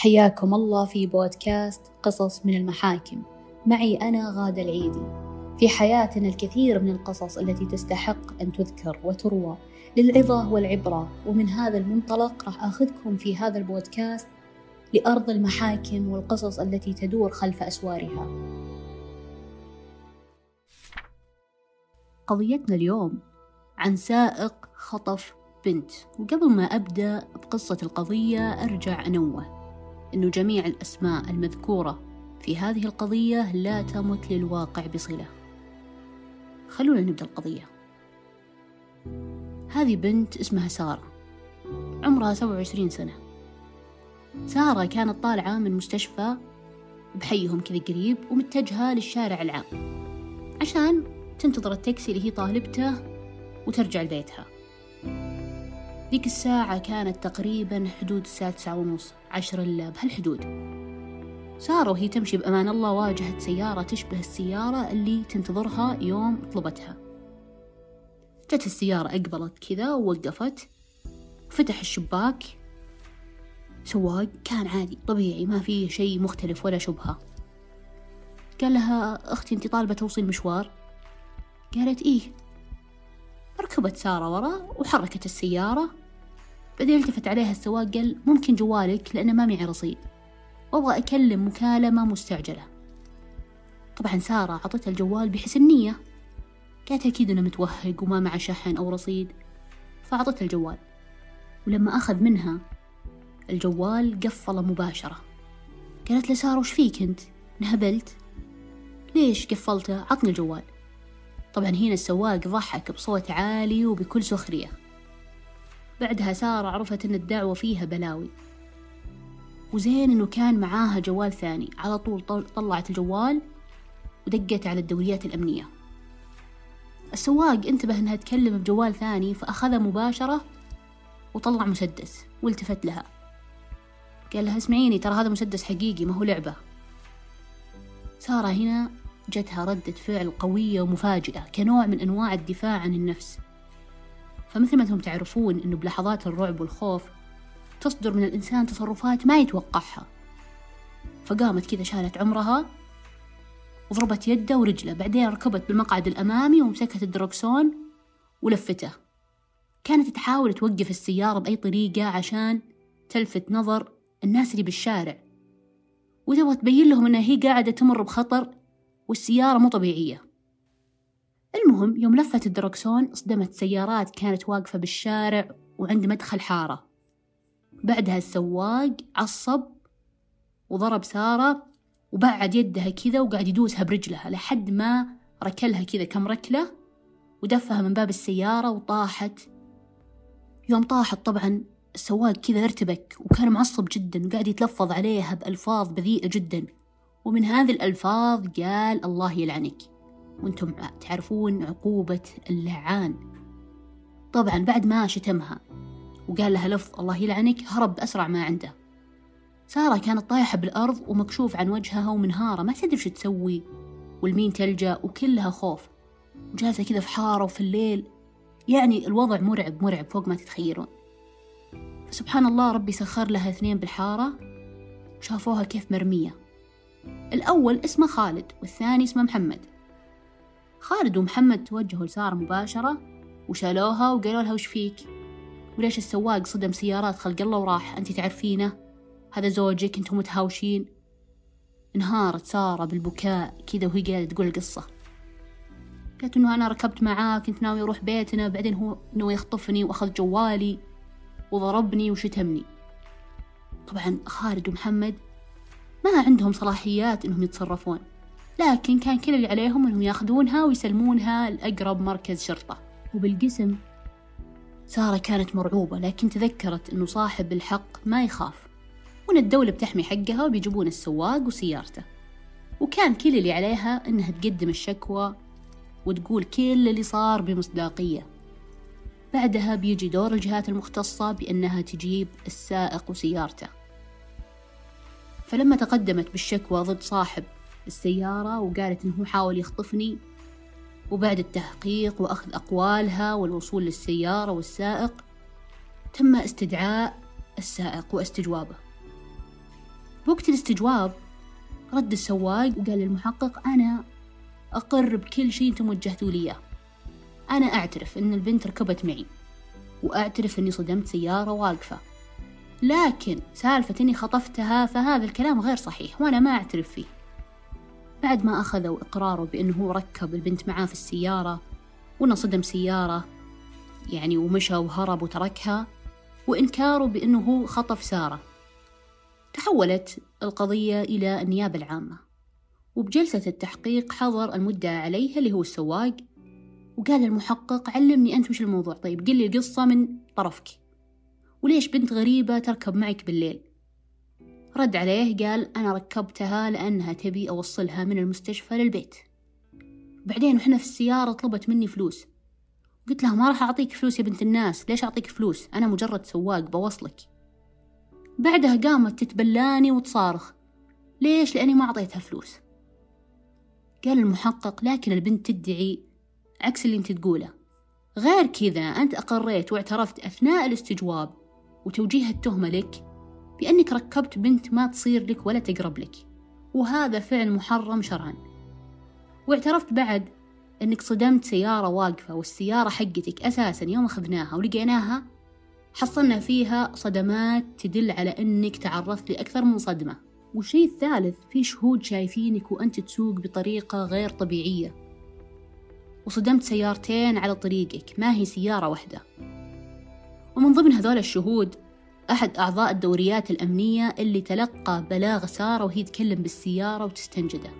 حياكم الله في بودكاست قصص من المحاكم. معي أنا غادة العيدي. في حياتنا الكثير من القصص التي تستحق أن تذكر وتروى للعظة والعبرة. ومن هذا المنطلق راح أخذكم في هذا البودكاست لأرض المحاكم والقصص التي تدور خلف أسوارها. قضيتنا اليوم عن سائق خطف بنت. وقبل ما أبدأ بقصة القضية أرجع أنوه. أن جميع الأسماء المذكورة في هذه القضية لا تمت للواقع بصلة. خلونا نبدأ القضية. هذه بنت اسمها سارة. عمرها سبعة وعشرين سنة. سارة كانت طالعة من مستشفى بحيهم كذا قريب ومتجهة للشارع العام. عشان تنتظر التاكسي اللي هي طالبته وترجع لبيتها. ذيك الساعة كانت تقريبا حدود الساعة تسعة ونص عشر إلا بهالحدود. سارة وهي تمشي بأمان الله واجهت سيارة تشبه السيارة اللي تنتظرها يوم طلبتها. جت السيارة أقبلت كذا ووقفت فتح الشباك. سواق كان عادي طبيعي ما فيه شيء مختلف ولا شبهة. قال لها أختي أنت طالبة توصيل مشوار. قالت إيه. ركبت سارة ورا وحركت السيارة. بعدين التفت عليها السواق قال ممكن جوالك لأنه ما معي رصيد. وأبغى أكلم مكالمة مستعجلة. طبعا سارة عطتها الجوال بحسن نية قالت أكيد إنه متوهق وما معه شحن أو رصيد. فأعطتها الجوال. ولما أخذ منها الجوال قفل مباشرة. قالت له سارة وش فيك أنت؟ انهبلت؟ ليش قفلته؟ عطني الجوال. طبعا هنا السواق ضحك بصوت عالي وبكل سخرية. بعدها سارة عرفت أن الدعوة فيها بلاوي. وزين أنه كان معاها جوال ثاني. على طول طلعت الجوال ودقت على الدوريات الأمنية. السواق انتبه أنها تكلم بجوال ثاني فأخذها مباشرة وطلع مسدس والتفت لها. قال لها اسمعيني ترى هذا مسدس حقيقي ما هو لعبة. سارة هنا جتها ردة فعل قوية ومفاجئة كنوع من أنواع الدفاع عن النفس. فمثل ما أنتم تعرفون أنه بلحظات الرعب والخوف تصدر من الإنسان تصرفات ما يتوقعها. فقامت كذا شالت عمرها وضربت يده ورجله بعدين ركبت بالمقعد الأمامي ومسكت الدركسون ولفته. كانت تحاول توقف السيارة بأي طريقة عشان تلفت نظر الناس اللي بالشارع. وتبغى تبين لهم أنها هي قاعدة تمر بخطر والسيارة مو طبيعية. المهم يوم لفت الدركسون اصدمت سيارات كانت واقفة بالشارع وعند مدخل حارة. بعدها السواق عصب وضرب سارة وبعد يدها كذا وقاعد يدوسها برجلها لحد ما ركلها كذا كم ركلة ودفها من باب السيارة وطاحت. يوم طاحت طبعا السواق كذا ارتبك وكان معصب جدا وقاعد يتلفظ عليها بألفاظ بذيئة جدا. ومن هذه الألفاظ قال الله يلعنك. وأنتم تعرفون عقوبة اللعان. طبعا بعد ما شتمها وقال لها لفظ الله يلعنك هرب بأسرع ما عنده. سارة كانت طايحة بالأرض ومكشوف عن وجهها ومنهارة ما تدري شو تسوي. والمين تلجأ وكلها خوف. وجالسة كذا في حارة وفي الليل. يعني الوضع مرعب مرعب فوق ما تتخيلون. فسبحان الله ربي سخر لها اثنين بالحارة. وشافوها كيف مرمية. الأول اسمه خالد والثاني اسمه محمد. خالد ومحمد توجهوا لسارة مباشرة وشالوها وقالوا لها وش فيك؟ وليش السواق صدم سيارات خلق الله وراح أنت تعرفينه؟ هذا زوجك أنتم متهاوشين. انهارت سارة بالبكاء كذا وهي قاعدة تقول القصة. قالت إنه أنا ركبت معاه كنت ناوي أروح بيتنا بعدين هو إنه يخطفني وأخذ جوالي وضربني وشتمني. طبعا خالد ومحمد ما عندهم صلاحيات إنهم يتصرفون. لكن كان كل اللي عليهم إنهم ياخذونها ويسلمونها لأقرب مركز شرطة. وبالقسم سارة كانت مرعوبة لكن تذكرت إنه صاحب الحق ما يخاف. وإن الدولة بتحمي حقها وبيجيبون السواق وسيارته. وكان كل اللي عليها إنها تقدم الشكوى وتقول كل اللي صار بمصداقية. بعدها بيجي دور الجهات المختصة بأنها تجيب السائق وسيارته. فلما تقدمت بالشكوى ضد صاحب السيارة وقالت إنه حاول يخطفني. وبعد التحقيق وأخذ أقوالها والوصول للسيارة والسائق تم استدعاء السائق واستجوابه. بوقت الاستجواب رد السواق وقال للمحقق أنا أقر بكل شيء أنتم وجهتوا لي إياه. أنا أعترف أن البنت ركبت معي وأعترف أني صدمت سيارة واقفة. لكن سالفة أني خطفتها فهذا الكلام غير صحيح وأنا ما أعترف فيه. بعد ما أخذوا إقراره بأنه هو ركب البنت معاه في السيارة وأنه صدم سيارة يعني ومشى وهرب وتركها وإنكاره بأنه هو خطف سارة. تحولت القضية إلى النيابة العامة وبجلسة التحقيق حضر المدعى عليه اللي هو السواق وقال المحقق علمني أنت وش الموضوع طيب قل لي القصة من طرفك. وليش بنت غريبة تركب معك بالليل؟ رد عليه قال أنا ركبتها لأنها تبي أوصلها من المستشفى للبيت. بعدين وإحنا في السيارة طلبت مني فلوس. قلت لها ما راح أعطيك فلوس يا بنت الناس ليش أعطيك فلوس؟ أنا مجرد سواق بوصلك. بعدها قامت تتبلاني وتصارخ. ليش؟ لأني ما أعطيتها فلوس. قال المحقق لكن البنت تدعي عكس اللي أنت تقوله. غير كذا أنت أقريت واعترفت أثناء الاستجواب وتوجيه التهمة لك بأنك ركبت بنت ما تصير لك ولا تقرب لك. وهذا فعل محرم شرعا. واعترفت بعد أنك صدمت سيارة واقفة والسيارة حقتك أساسا يوم أخذناها ولقيناها حصلنا فيها صدمات تدل على أنك تعرضت لأكثر من صدمة. والشيء الثالث في شهود شايفينك وأنت تسوق بطريقة غير طبيعية. وصدمت سيارتين على طريقك ما هي سيارة واحدة. ومن ضمن هذول الشهود أحد أعضاء الدوريات الأمنية اللي تلقى بلاغ سارة وهي تكلم بالسيارة وتستنجده.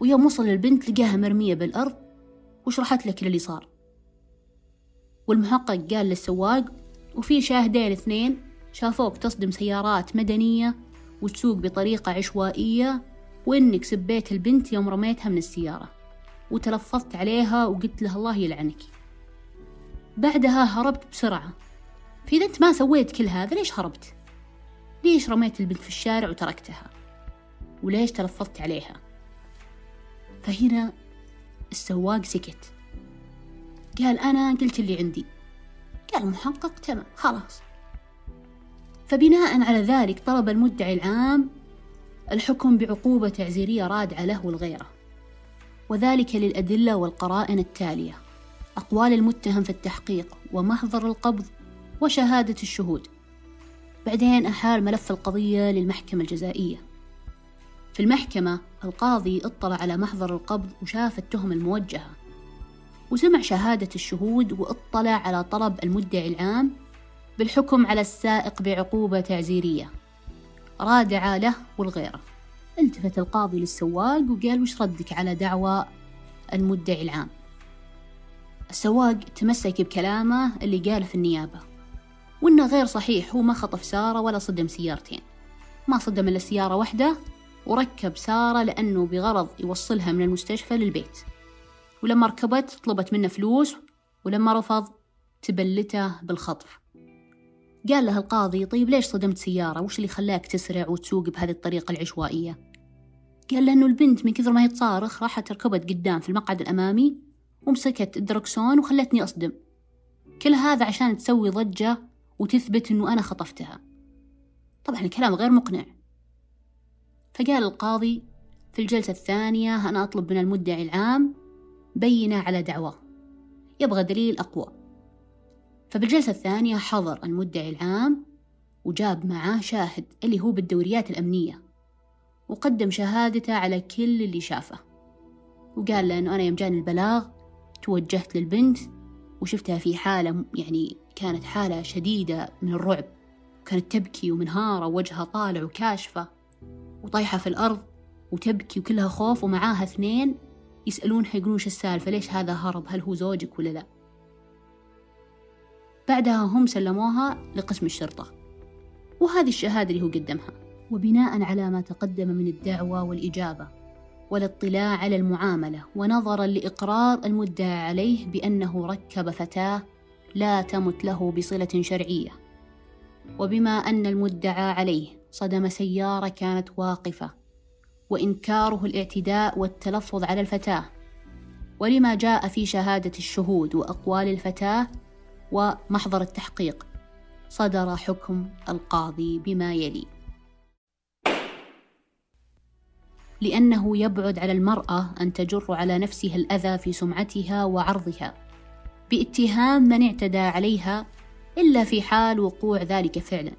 ويوم وصل البنت لقاها مرمية بالأرض وشرحت لك اللي صار والمحقق قال للسواق وفي شاهدين اثنين شافوك تصدم سيارات مدنية وتسوق بطريقة عشوائية وإنك سبيت البنت يوم رميتها من السيارة. وتلفظت عليها وقلت لها الله يلعنك. بعدها هربت بسرعة فإذا أنت ما سويت كل هذا ليش هربت؟ ليش رميت البنت في الشارع وتركتها؟ وليش تلفظت عليها؟ فهنا السواق سكت قال أنا قلت اللي عندي قال المحقق تمام خلاص فبناء على ذلك طلب المدعي العام الحكم بعقوبة تعزيرية رادعة له والغيرة وذلك للأدلة والقرائن التالية أقوال المتهم في التحقيق ومحضر القبض وشهادة الشهود. بعدين أحال ملف القضية للمحكمة الجزائية. في المحكمة القاضي اطلع على محضر القبض وشاف التهم الموجهة. وسمع شهادة الشهود واطلع على طلب المدعي العام بالحكم على السائق بعقوبة تعزيرية. رادعة له والغيرة التفت القاضي للسواق وقال وش ردك على دعوى المدعي العام؟ السواق تمسك بكلامه اللي قاله في النيابة. وإنه غير صحيح هو ما خطف سارة ولا صدم سيارتين. ما صدم إلا سيارة واحدة وركب سارة لأنه بغرض يوصلها من المستشفى للبيت. ولما ركبت طلبت منه فلوس ولما رفض تبلته بالخطف. قال له القاضي طيب ليش صدمت سيارة؟ وش اللي خلاك تسرع وتسوق بهذه الطريقة العشوائية؟ قال لأنه البنت من كثر ما هي تصارخ راحت ركبت قدام في المقعد الأمامي ومسكت الدركسون وخلتني أصدم. كل هذا عشان تسوي ضجة وتثبت أنه أنا خطفتها. طبعا الكلام غير مقنع. فقال القاضي في الجلسة الثانية أنا أطلب من المدعي العام بينة على دعواه يبغى دليل أقوى. فبالجلسة الثانية حضر المدعي العام وجاب معاه شاهد اللي هو بالدوريات الأمنية. وقدم شهادته على كل اللي شافه. وقال له أنه أنا يوم جاني البلاغ توجهت للبنت وشفتها في حالة يعني كانت حالة شديدة من الرعب. كانت تبكي ومنهارة ووجهها طالع وكاشفة وطايحة في الأرض وتبكي وكلها خوف ومعاها اثنين يسألونها يقولون شو السالفة؟ ليش هذا هرب؟ هل هو زوجك ولا لا؟ بعدها هم سلموها لقسم الشرطة. وهذه الشهادة اللي هو قدمها. وبناء على ما تقدم من الدعوة والإجابة والاطلاع على المعاملة ونظرا لإقرار المدعى عليه بأنه ركب فتاة لا تمت له بصلة شرعية. وبما أن المدعى عليه صدم سيارة كانت واقفة وإنكاره الاعتداء والتلفظ على الفتاة. ولما جاء في شهادة الشهود وأقوال الفتاة ومحضر التحقيق صدر حكم القاضي بما يلي. لأنه يبعد على المرأة أن تجر على نفسها الأذى في سمعتها وعرضها. باتهام من اعتدى عليها إلا في حال وقوع ذلك فعلا.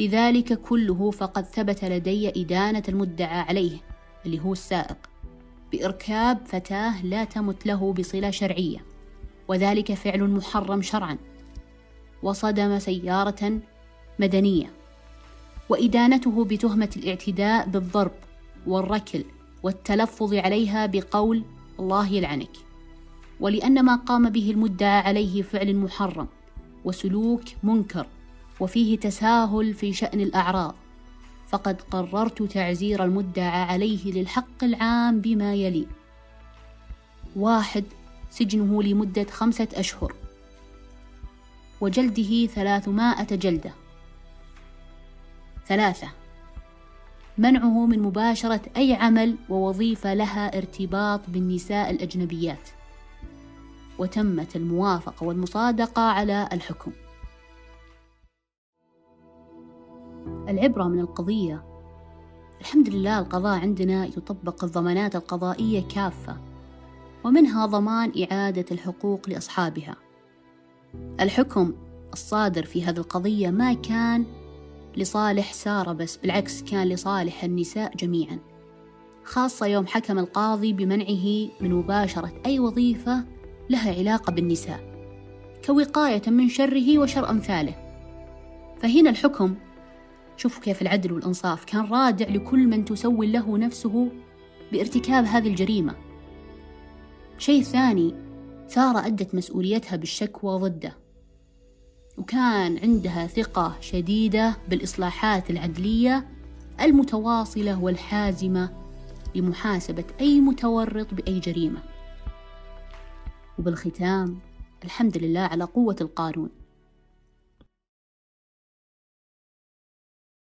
لذلك كله فقد ثبت لدي إدانة المدعى عليه اللي هو السائق بإركاب فتاة لا تمت له بصلة شرعية وذلك فعل محرم شرعا. وصدم سيارة مدنية وإدانته بتهمة الاعتداء بالضرب والركل والتلفظ عليها بقول الله يلعنك. ولأن ما قام به المدعى عليه فعل محرم وسلوك منكر وفيه تساهل في شأن الأعراض. فقد قررت تعزير المدعى عليه للحق العام بما يلي. واحد سجنه لمدة خمسة أشهر. وجلده ثلاثمائة جلدة. ثلاثة منعه من مباشرة أي عمل ووظيفة لها ارتباط بالنساء الأجنبيات. وتمت الموافقة والمصادقة على الحكم. العبرة من القضية. الحمد لله القضاء عندنا يطبق الضمانات القضائية كافة ومنها ضمان إعادة الحقوق لأصحابها. الحكم الصادر في هذه القضية ما كان لصالح سارة بس بالعكس كان لصالح النساء جميعا خاصة يوم حكم القاضي بمنعه من مباشرة أي وظيفة لها علاقة بالنساء كوقاية من شره وشر أمثاله. فهنا الحكم. شوفوا كيف العدل والإنصاف كان رادع لكل من تسول له نفسه بارتكاب هذه الجريمة. شيء ثاني سارة أدت مسؤوليتها بالشكوى ضده وكان عندها ثقة شديدة بالإصلاحات العدلية المتواصلة والحازمة لمحاسبة أي متورط بأي جريمة. وبالختام الحمد لله على قوة القانون.